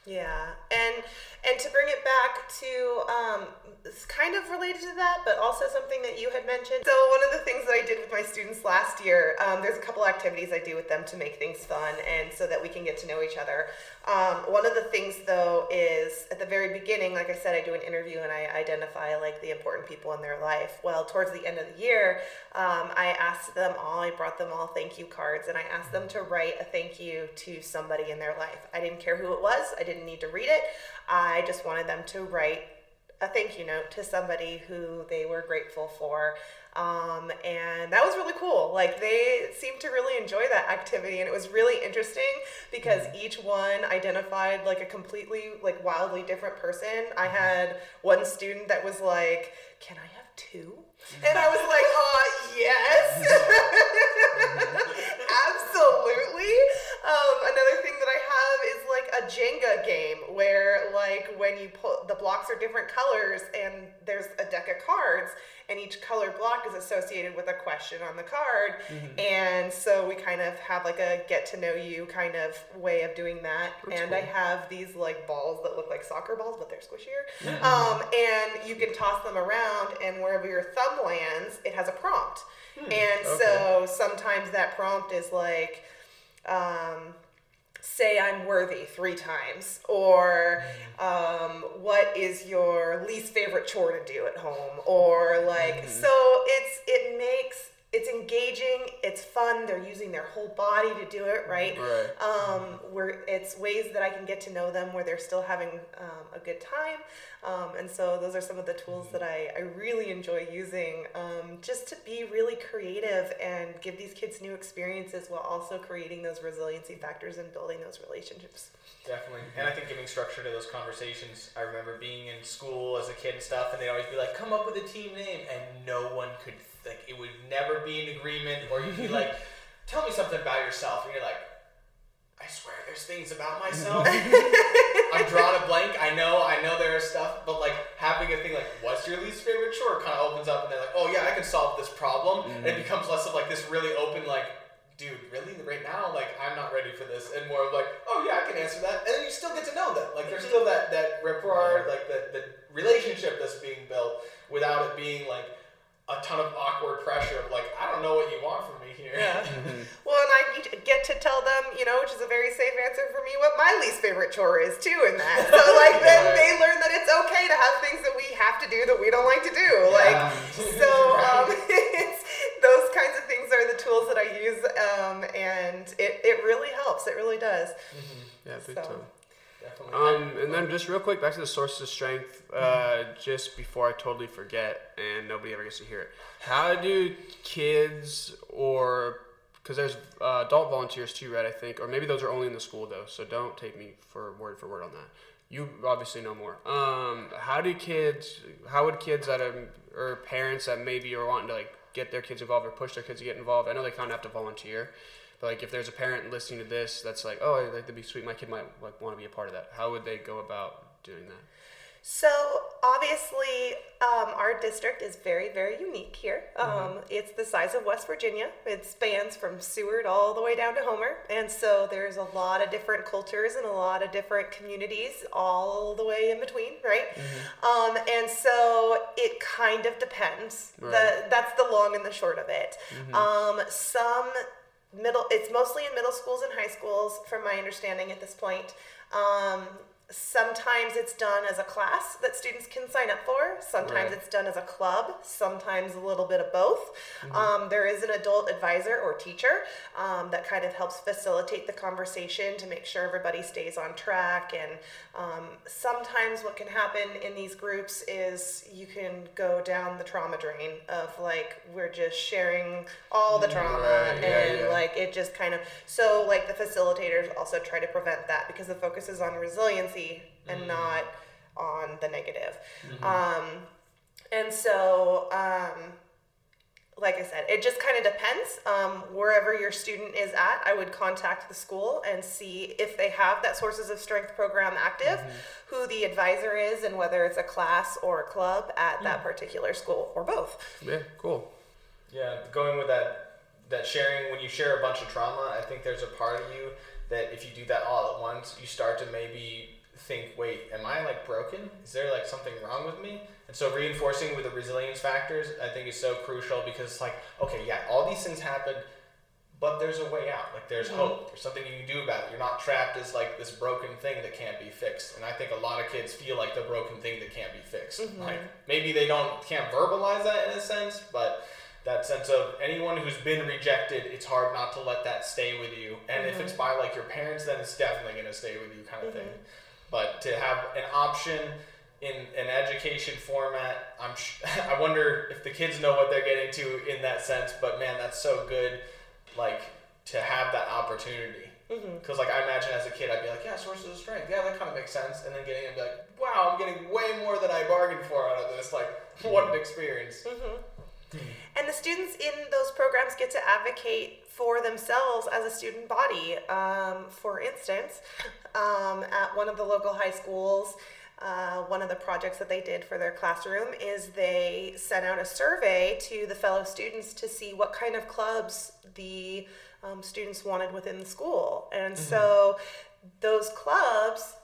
Yeah, and and to bring it back to um, it's kind of related to that, but also something that you had mentioned. So one of the things that I did with my students last year, um, there's a couple activities I do with them to make things fun and so that we can get to know each other. Um, one of the things though is at the very beginning, like I said, I do an interview and I identify like the important people in their life. Well, towards the end of the year, um, I asked them all, I brought them all thank you cards and I asked them to write a thank you to somebody in their life. I didn't care who it was. I didn't need to read it. I just wanted them to write a thank you note to somebody who they were grateful for. Um, and that was really cool. Like they seemed to really enjoy that activity, and it was really interesting because mm-hmm. each one identified like a completely like wildly different person. I mm-hmm. had one student that was like, "Can I have two? And I was like, "Uh, yes, absolutely." Um, another thing that I have is like a Jenga game where like when you put the blocks are different colors and there's a deck of cards and each color block is associated with a question on the card. Mm-hmm. And so we kind of have like a get to know you kind of way of doing that. That's and cool. I have these like balls that look like soccer balls, but they're squishier. Mm-hmm. Um, and you can toss them around, and wherever your thumb lands, it has a prompt. Hmm. And okay. so sometimes that prompt is like, um, say I'm worthy three times, or um, what is your least favorite chore to do at home, or like, mm-hmm. so it's it makes it's engaging, it's fun. They're using their whole body to do it, right? Right. Um, where it's ways that I can get to know them where they're still having um, a good time. Um, and so those are some of the tools that I, I really enjoy using um, just to be really creative and give these kids new experiences while also creating those resiliency factors and building those relationships.
Definitely. And I think giving structure to those conversations. I remember being in school as a kid and stuff, and they'd always be like, come up with a team name. And no one could, like, it would never be an agreement, or you'd be like, tell me something about yourself. And you're like, I swear there's things about myself. I'm drawing a blank. I know, I know there is stuff, but like having a thing like, what's your least favorite chore kind of opens up and they're like, oh yeah, I can solve this problem. Mm-hmm. And it becomes less of like this really open, like, dude, really? Right now, like, I'm not ready for this. And more of like, oh, yeah, I can answer that. And then you still get to know them. Like, there's still that, that rapport, like, the, the relationship that's being built without it being like a ton of awkward pressure of like, I don't know what you want from me here.
Yeah. well, and I get to tell them, you know, which is a very safe answer for me, what my least favorite chore is too in that. So like then they learn that it's okay to have things that we have to do that we don't like to do. Like so um, it's those kinds of things are the tools that I use, um, and it, it really helps. It really does.
Mm-hmm. Yeah, big so. time. Um, and then just real quick, back to the sources of strength. Uh, just before I totally forget, and nobody ever gets to hear it. How do kids or because there's uh, adult volunteers too, right? I think, or maybe those are only in the school though. So don't take me for word for word on that. You obviously know more. Um, how do kids? How would kids that are or parents that maybe are wanting to like get their kids involved or push their kids to get involved? I know they kind of have to volunteer, but like if there's a parent listening to this that's like, oh, I'd like that'd be sweet. My kid might like want to be a part of that. How would they go about doing that?
So obviously, um, our district is very, very unique here. Um, mm-hmm. It's the size of West Virginia. It spans from Seward all the way down to Homer, and so there's a lot of different cultures and a lot of different communities all the way in between, right? Mm-hmm. Um, and so it kind of depends. Right. The, that's the long and the short of it. Mm-hmm. Um, some middle, it's mostly in middle schools and high schools, from my understanding at this point. Um, Sometimes it's done as a class that students can sign up for. Sometimes right. it's done as a club. Sometimes a little bit of both. Mm-hmm. Um, there is an adult advisor or teacher um, that kind of helps facilitate the conversation to make sure everybody stays on track. And um, sometimes what can happen in these groups is you can go down the trauma drain of like we're just sharing all the trauma right. and yeah, yeah. like it just kind of so like the facilitators also try to prevent that because the focus is on resiliency and mm. not on the negative. Mm-hmm. Um, and so, um, like I said, it just kind of depends. Um, wherever your student is at, I would contact the school and see if they have that Sources of Strength program active, mm-hmm. who the advisor is, and whether it's a class or a club at that particular school or both.
Yeah, cool.
Yeah, going with that that sharing when you share a bunch of trauma, I think there's a part of you that if you do that all at once, you start to maybe think, wait, am I like broken? Is there like something wrong with me? And so reinforcing with the resilience factors, I think is so crucial because it's like, okay, yeah, all these things happen, but there's a way out. Like there's mm-hmm. hope. There's something you can do about it. You're not trapped as like this broken thing that can't be fixed. And I think a lot of kids feel like the broken thing that can't be fixed. Mm-hmm. Like maybe they don't can't verbalize that in a sense, but that sense of anyone who's been rejected, it's hard not to let that stay with you. And mm-hmm. if it's by like your parents, then it's definitely gonna stay with you, kind of thing. But to have an option in an education format, I'm sh- I wonder if the kids know what they're getting to in that sense. But man, that's so good, like to have that opportunity. Because mm-hmm. like I imagine as a kid, I'd be like, yeah, sources of strength, yeah, that kind of makes sense. And then getting it, be like, wow, I'm getting way more than I bargained for out of this. Like, what an experience.
Mm-hmm. The students in those programs get to advocate for themselves as a student body. Um, for instance, um, at one of the local high schools, uh, one of the projects that they did for their classroom is they sent out a survey to the fellow students to see what kind of clubs the um, students wanted within the school. And mm-hmm. so those clubs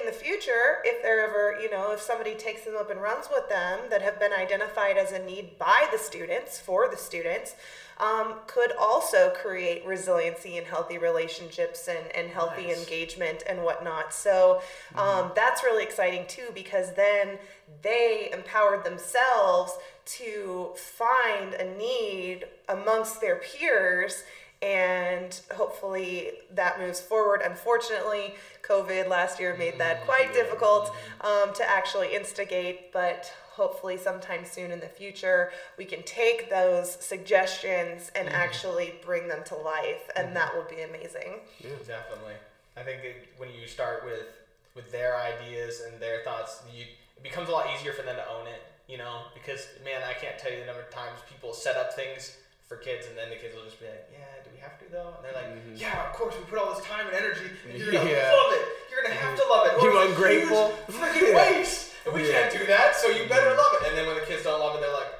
in the future, if they're ever, you know, if somebody takes them up and runs with them that have been identified as a need by the students for the students, um, could also create resiliency and healthy relationships and, and healthy nice. engagement and whatnot. So um, mm-hmm. that's really exciting too because then they empowered themselves to find a need amongst their peers and hopefully that moves forward. Unfortunately, COVID last year made that quite difficult um, to actually instigate, but hopefully sometime soon in the future we can take those suggestions and mm-hmm. actually bring them to life and mm-hmm. that will be amazing
yeah definitely i think when you start with with their ideas and their thoughts you, it becomes a lot easier for them to own it you know because man i can't tell you the number of times people set up things for kids, and then the kids will just be like, "Yeah, do we have to though?" And they're like, mm-hmm. "Yeah, of course. We put all this time and energy, and you're gonna yeah. love it. You're gonna have to love it.
You ungrateful,
freaking waste, and we yeah. can't do that. So you better love it." And then when the kids don't love it, they're like,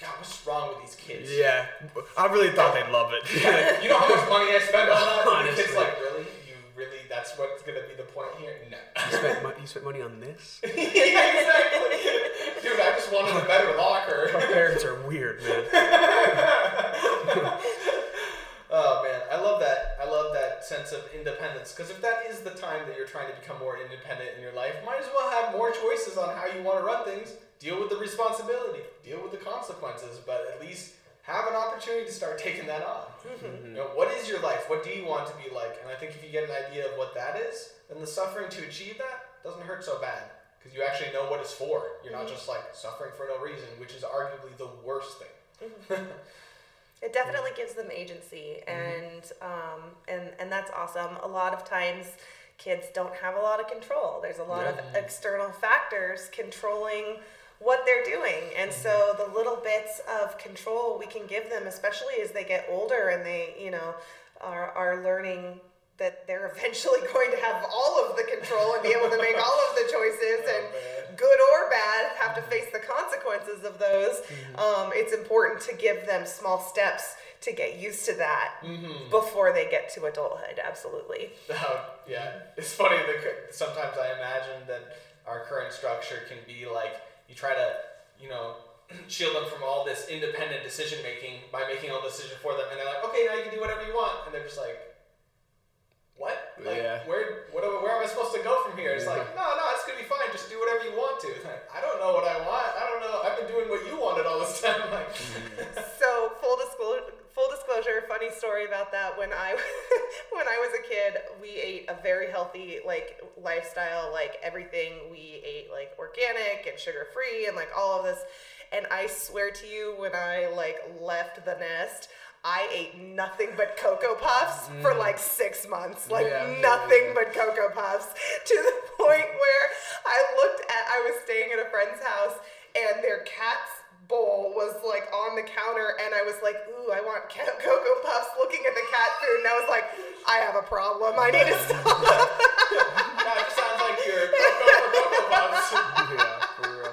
"God, what's wrong with these kids?"
Yeah, I really thought they'd love it.
Yeah, you know how much money I spend on that? And the kid's like, really? You really? That's what's gonna be the point here? No.
you, spent mo- you spent money on this?
yeah, exactly. Dude, I just wanted a better locker.
My parents are weird, man.
Oh man, I love that. I love that sense of independence because if that is the time that you're trying to become more independent in your life, might as well have more choices on how you want to run things. Deal with the responsibility, deal with the consequences, but at least have an opportunity to start taking that on. Mm-hmm. You know, what is your life? What do you want to be like? And I think if you get an idea of what that is, then the suffering to achieve that doesn't hurt so bad because you actually know what it's for. You're not mm-hmm. just like suffering for no reason, which is arguably the worst thing. Mm-hmm.
It definitely gives them agency, and um, and and that's awesome. A lot of times, kids don't have a lot of control. There's a lot of external factors controlling what they're doing, and so the little bits of control we can give them, especially as they get older and they, you know, are are learning that they're eventually going to have all of the control and be able to make all of the choices and
man.
good or bad have to face the consequences of those um, it's important to give them small steps to get used to that before they get to adulthood absolutely
Oh, yeah. It's funny that sometimes I imagine that our current structure can be like you try to, you know, shield them from all this independent decision making by making all the decisions for them, and they're like, okay, now you can do whatever you want, and they're just like, what? Like,
Yeah.
where, what, am- where am I supposed to go from here? It's like, no, no, it's gonna be fine. Just do whatever you want to. Like, I don't know what I want. I don't know. I've been doing what you wanted all this time. Like,
so full disclosure full disclosure funny story about that when i when i was a kid we ate a very healthy like lifestyle like everything we ate like organic and sugar free and like all of this and i swear to you when i like left the nest I ate nothing but Cocoa Puffs for mm. like six months. Like
Yeah, yeah,
nothing
yeah.
but Cocoa Puffs to the point where I looked at, I was staying at a friend's house and their cat's bowl was like on the counter and I was like, ooh, I want Cocoa Puffs looking at the cat food and I was like, I have a problem. I need to stop.
that sounds like you're Cocoa Puffs.
yeah, for real.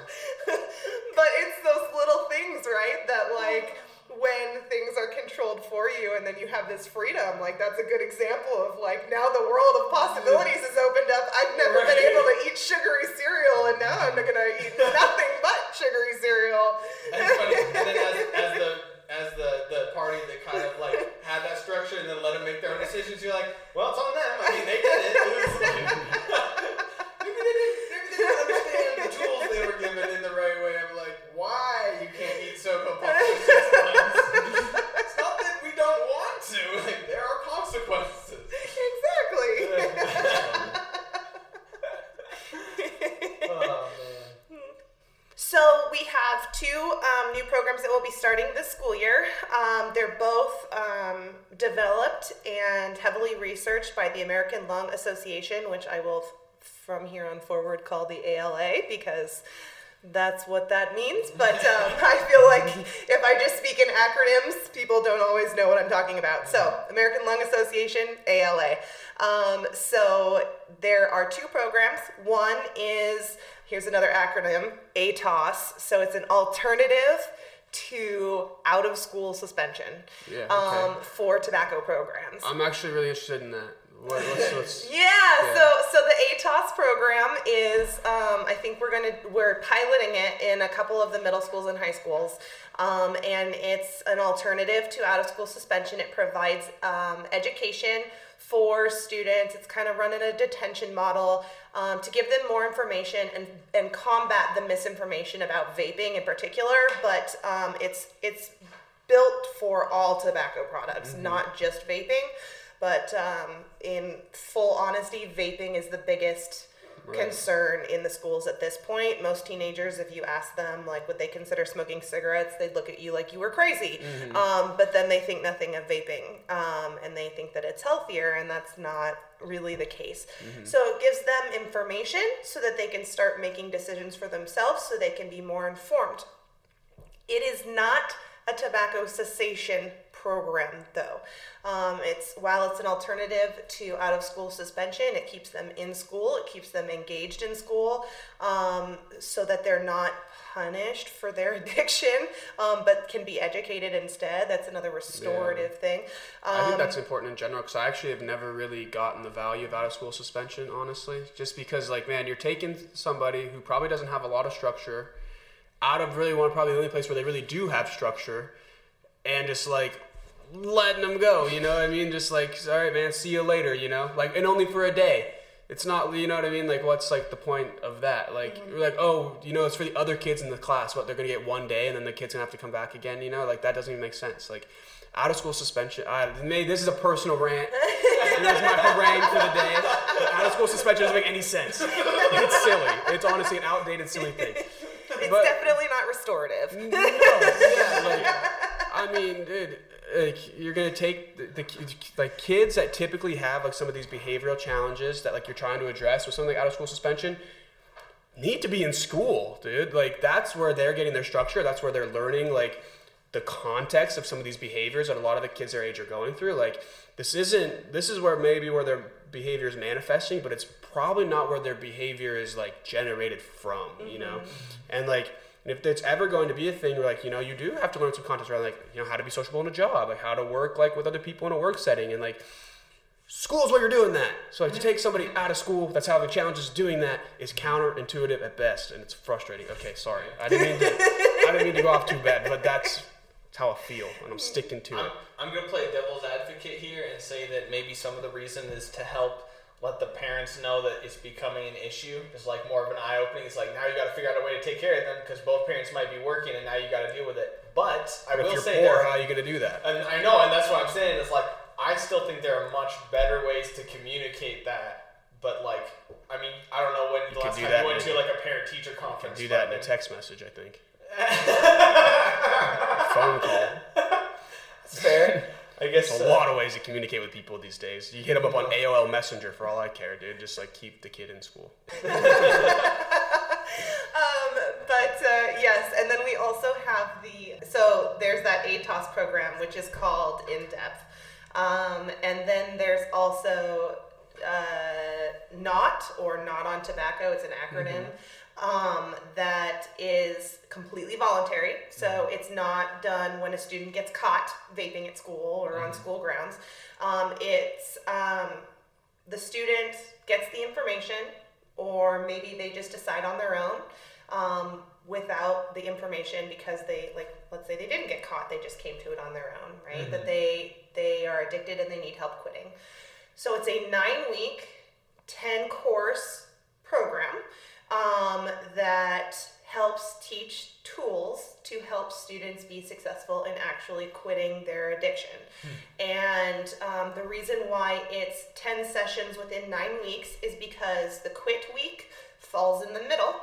but it's those little things, right? That like when things are controlled for you and then you have this freedom, like that's a good example of like now the world of possibilities is opened up. I've never been able to eat sugary cereal and now I'm gonna eat nothing but sugary cereal.
And it's funny. And then as, as the as the, the party that kind of like had that structure and then let them make their own decisions, you're like, well, it's on them. I mean, they did it. It like,
So we have two um, new programs that will be starting this school year. Um, they're both um, developed and heavily researched by the American Lung Association, which I will, from here on forward, call the ALA because that's what that means. But um, I feel like if I just speak in acronyms, people don't always know what I'm talking about. So American Lung Association, ALA. Um, so there are two programs. One is here's another acronym ATOS. So it's an alternative to out of school suspension
Yeah,
um, for tobacco programs.
I'm actually really interested in that. What, what's, what's,
Yeah,
Yeah.
so so the ATOS program is um, I think we're gonna we're piloting it in a couple of the middle schools and high schools, um, and it's an alternative to out of school suspension. It provides um, education for students. It's kind of run in a detention model um, to give them more information and and combat the misinformation about vaping in particular. But um, it's it's built for all tobacco products, not just vaping. But um, in full honesty, vaping is the biggest
Right.
concern in the schools at this point. Most teenagers, if you ask them, like, would they consider smoking cigarettes, they'd look at you like you were crazy. Um, but then they think nothing of vaping um, and they think that it's healthier, and that's not really the case. So it gives them information so that they can start making decisions for themselves so they can be more informed. It is not a tobacco cessation program, though. Um, it's while it's an alternative to out of school suspension, it keeps them in school, it keeps them engaged in school, um, so that they're not punished for their addiction, um, but can be educated instead. That's another restorative yeah. thing.
Um, I think that's um, important in general because I actually have never really gotten the value of out of school suspension, honestly. Just because, like, man, you're taking somebody who probably doesn't have a lot of structure out of really one, probably the only place where they really do have structure, and just like letting them go, you know what I mean? Just like, all right, man, see you later, you know? Like, and only for a day. It's not you know what I mean? Like what's like the point of that? Like mm-hmm. like oh you know it's for the other kids in the class. What they're gonna get one day and then the kids gonna have to come back again you know? Like that doesn't even make sense. Like out of school suspension I, maybe this is a personal rant. Here's my harangue for the day. Out of school suspension doesn't make any sense. It's silly. It's honestly an outdated silly thing.
It's but, definitely not restorative. No.
Yeah like I mean dude like you're gonna take the, the, like kids that typically have like some of these behavioral challenges that like you're trying to address with something like out of school suspension need to be in school dude. Like that's where they're getting their structure. That's where they're learning like the context of some of these behaviors that a lot of the kids their age are going through. Like this isn't this is where maybe where their behavior is manifesting but it's probably not where their behavior is like generated from you know? Mm-hmm. and like and if it's ever going to be a thing where like, you know, you do have to learn some context around like, you know, how to be sociable in a job, like how to work like with other people in a work setting and like school is where you're doing that. So like, to take somebody out of school that's having challenges doing that is counterintuitive at best and it's frustrating. Okay, sorry. I didn't mean to I didn't mean to go off too bad, but that's how I feel, and I'm sticking to
I'm,
it.
I'm gonna play devil's advocate here and say that maybe some of the reason is to help let the parents know that it's becoming an issue is like more of an eye opening. It's like now you got to figure out a way to take care of them because both parents might be working and now you got to deal with it. But I
but
will say,
poor, there, how are you going to do that?
And I know, and that's what I'm saying. It's like I still think there are much better ways to communicate that. But like, I mean, I don't know when the last time you went to like a parent teacher conference.
do that in a text message, I think. Phone call.
I guess
There's a uh, lot of ways to communicate with people these days. You hit them up on AOL Messenger for all I care, dude. Just like keep the kid in school.
um, but uh, yes, and then we also have the so there's that ATOS program which is called In Depth, um, and then there's also uh, NOT or Not on Tobacco. It's an acronym. Mm-hmm um, that is completely voluntary. So mm-hmm. it's not done when a student gets caught vaping at school or mm-hmm. on school grounds. Um, it's um, the student gets the information, or maybe they just decide on their own um, without the information because they like let's say they didn't get caught they just came to it on their own right mm-hmm. that they they are addicted and they need help quitting so it's a nine week 10 course program um, that helps teach tools to help students be successful in actually quitting their addiction. Hmm. And um, the reason why it's 10 sessions within nine weeks is because the quit week falls in the middle.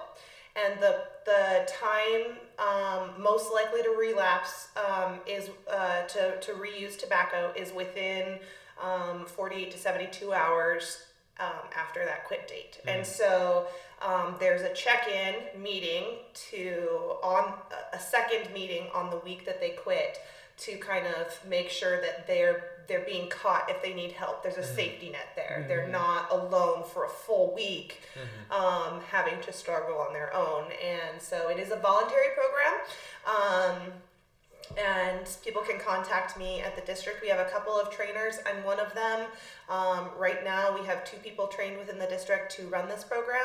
And the, the time um, most likely to relapse um, is uh, to, to reuse tobacco is within um, 48 to 72 hours um, after that quit date. Mm. And so um, there's a check-in meeting to on a second meeting on the week that they quit to kind of make sure that they're they're being caught if they need help. There's a mm-hmm. safety net there. Mm-hmm. They're not alone for a full week, mm-hmm. um, having to struggle on their own. And so it is a voluntary program. And people can contact me at the district. We have a couple of trainers. I'm one of them. Um, right now, we have two people trained within the district to run this program.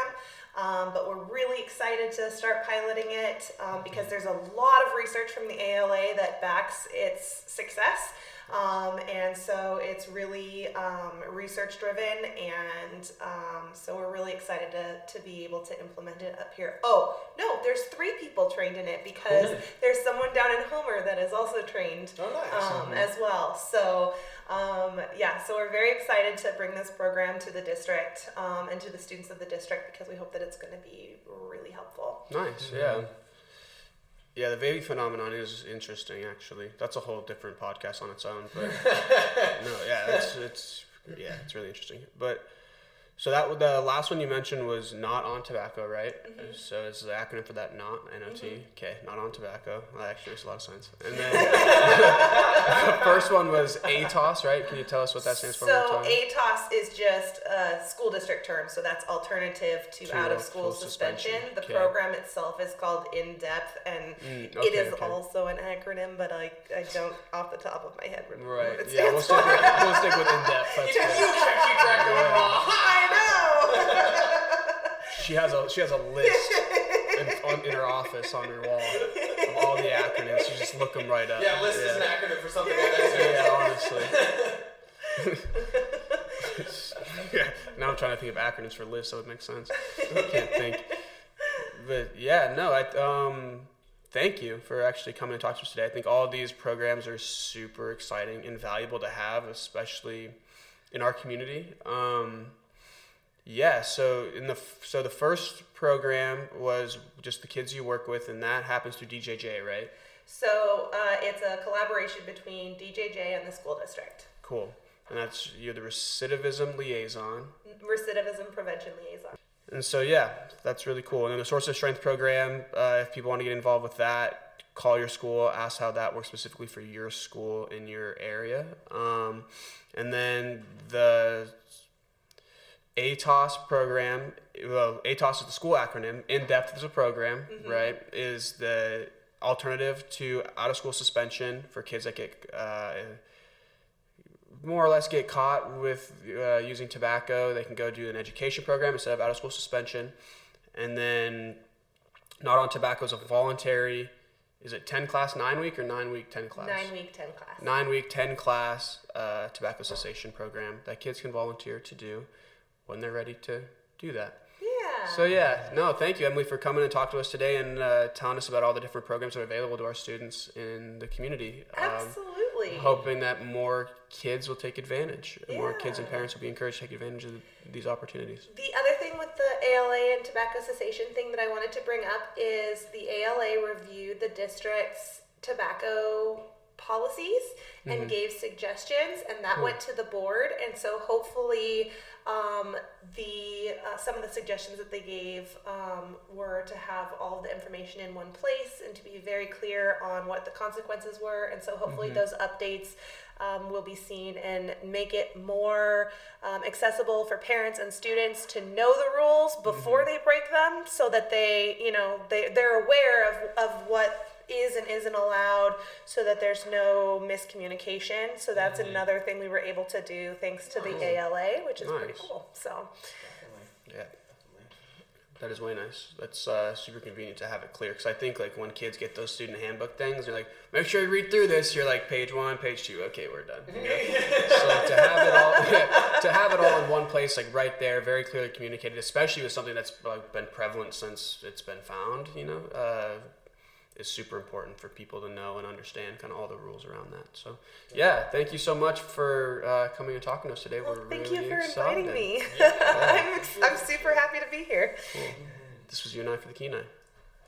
Um, but we're really excited to start piloting it um, because there's a lot of research from the ALA that backs its success. Um, and so it's really um, research driven, and um, so we're really excited to, to be able to implement it up here. Oh, no, there's three people trained in it because there's someone down in Homer that is also trained
oh, nice.
Um, as well. So, um, yeah, so we're very excited to bring this program to the district um, and to the students of the district because we hope that it's going to be really helpful.
Nice, yeah. Yeah, the vaping phenomenon is interesting. Actually, that's a whole different podcast on its own. But no, yeah, it's it's yeah, it's really interesting. But So that the last one you mentioned was not on tobacco, right? Mm-hmm. So it's the acronym for that not NOT. Mm-hmm. Okay, not on tobacco. Well, that actually makes a lot of sense. And then the first one was ATOS, right? Can you tell us what that stands for?
So ATOS is just a school district term. So that's alternative to, to out of school suspension. suspension. The okay. program itself is called In Depth, and mm, okay, it is okay. also an acronym, but I, I don't off the top of my head remember right. what it
yeah, we'll stick, with, we'll stick with In Depth. That's you, you keep track of them she has a she has a list in, on, in her office on her wall of all the acronyms. She just look them right up.
Yeah, list yeah. is an acronym for something like that.
Yeah, honestly. yeah. Now I'm trying to think of acronyms for lists, so it makes sense. I can't think. But yeah, no, I um thank you for actually coming and talking to us today. I think all these programs are super exciting and valuable to have, especially in our community. Um, yeah, so in the so the first program was just the kids you work with, and that happens through DJJ, right?
So uh, it's a collaboration between DJJ and the school district.
Cool, and that's you're the recidivism liaison.
Recidivism prevention liaison.
And so yeah, that's really cool. And then the source of strength program, uh, if people want to get involved with that, call your school, ask how that works specifically for your school in your area. Um, and then the ATOS program, well, ATOS is the school acronym. In depth is a program, mm-hmm. right? Is the alternative to out of school suspension for kids that get uh, more or less get caught with uh, using tobacco. They can go do an education program instead of out of school suspension. And then not on tobacco is a voluntary. Is it ten class nine week or nine week ten class?
Nine week ten class.
Nine week ten class uh, tobacco cessation program that kids can volunteer to do when they're ready to do that.
Yeah.
So yeah, no, thank you, Emily, for coming and talking to us today and uh, telling us about all the different programs that are available to our students in the community.
Um, Absolutely.
Um, hoping that more kids will take advantage. Yeah. More kids and parents will be encouraged to take advantage of these opportunities.
The other thing with the ALA and tobacco cessation thing that I wanted to bring up is the ALA reviewed the district's tobacco policies and mm-hmm. gave suggestions and that cool. went to the board and so hopefully um, the uh, some of the suggestions that they gave um, were to have all the information in one place and to be very clear on what the consequences were. And so hopefully mm-hmm. those updates um, will be seen and make it more um, accessible for parents and students to know the rules before mm-hmm. they break them, so that they you know they they're aware of of what is and isn't allowed so that there's no miscommunication. So that's mm-hmm. another thing we were able to do thanks to the ALA, which is nice. pretty cool. So
yeah. That is way nice. That's uh, super convenient to have it clear because I think like when kids get those student handbook things, they're like, make sure you read through this. You're like page one, page two. Okay, we're done. You know? so to have it all, to have it all in one place, like right there, very clearly communicated, especially with something that's like been prevalent since it's been found. You know, uh, is super important for people to know and understand kind of all the rules around that. So, yeah, thank you so much for uh, coming and talking to us today.
Well, We're thank really you for excited. inviting me. Yeah. I'm, I'm super happy to be here.
Cool. This was you and I for the Kenai.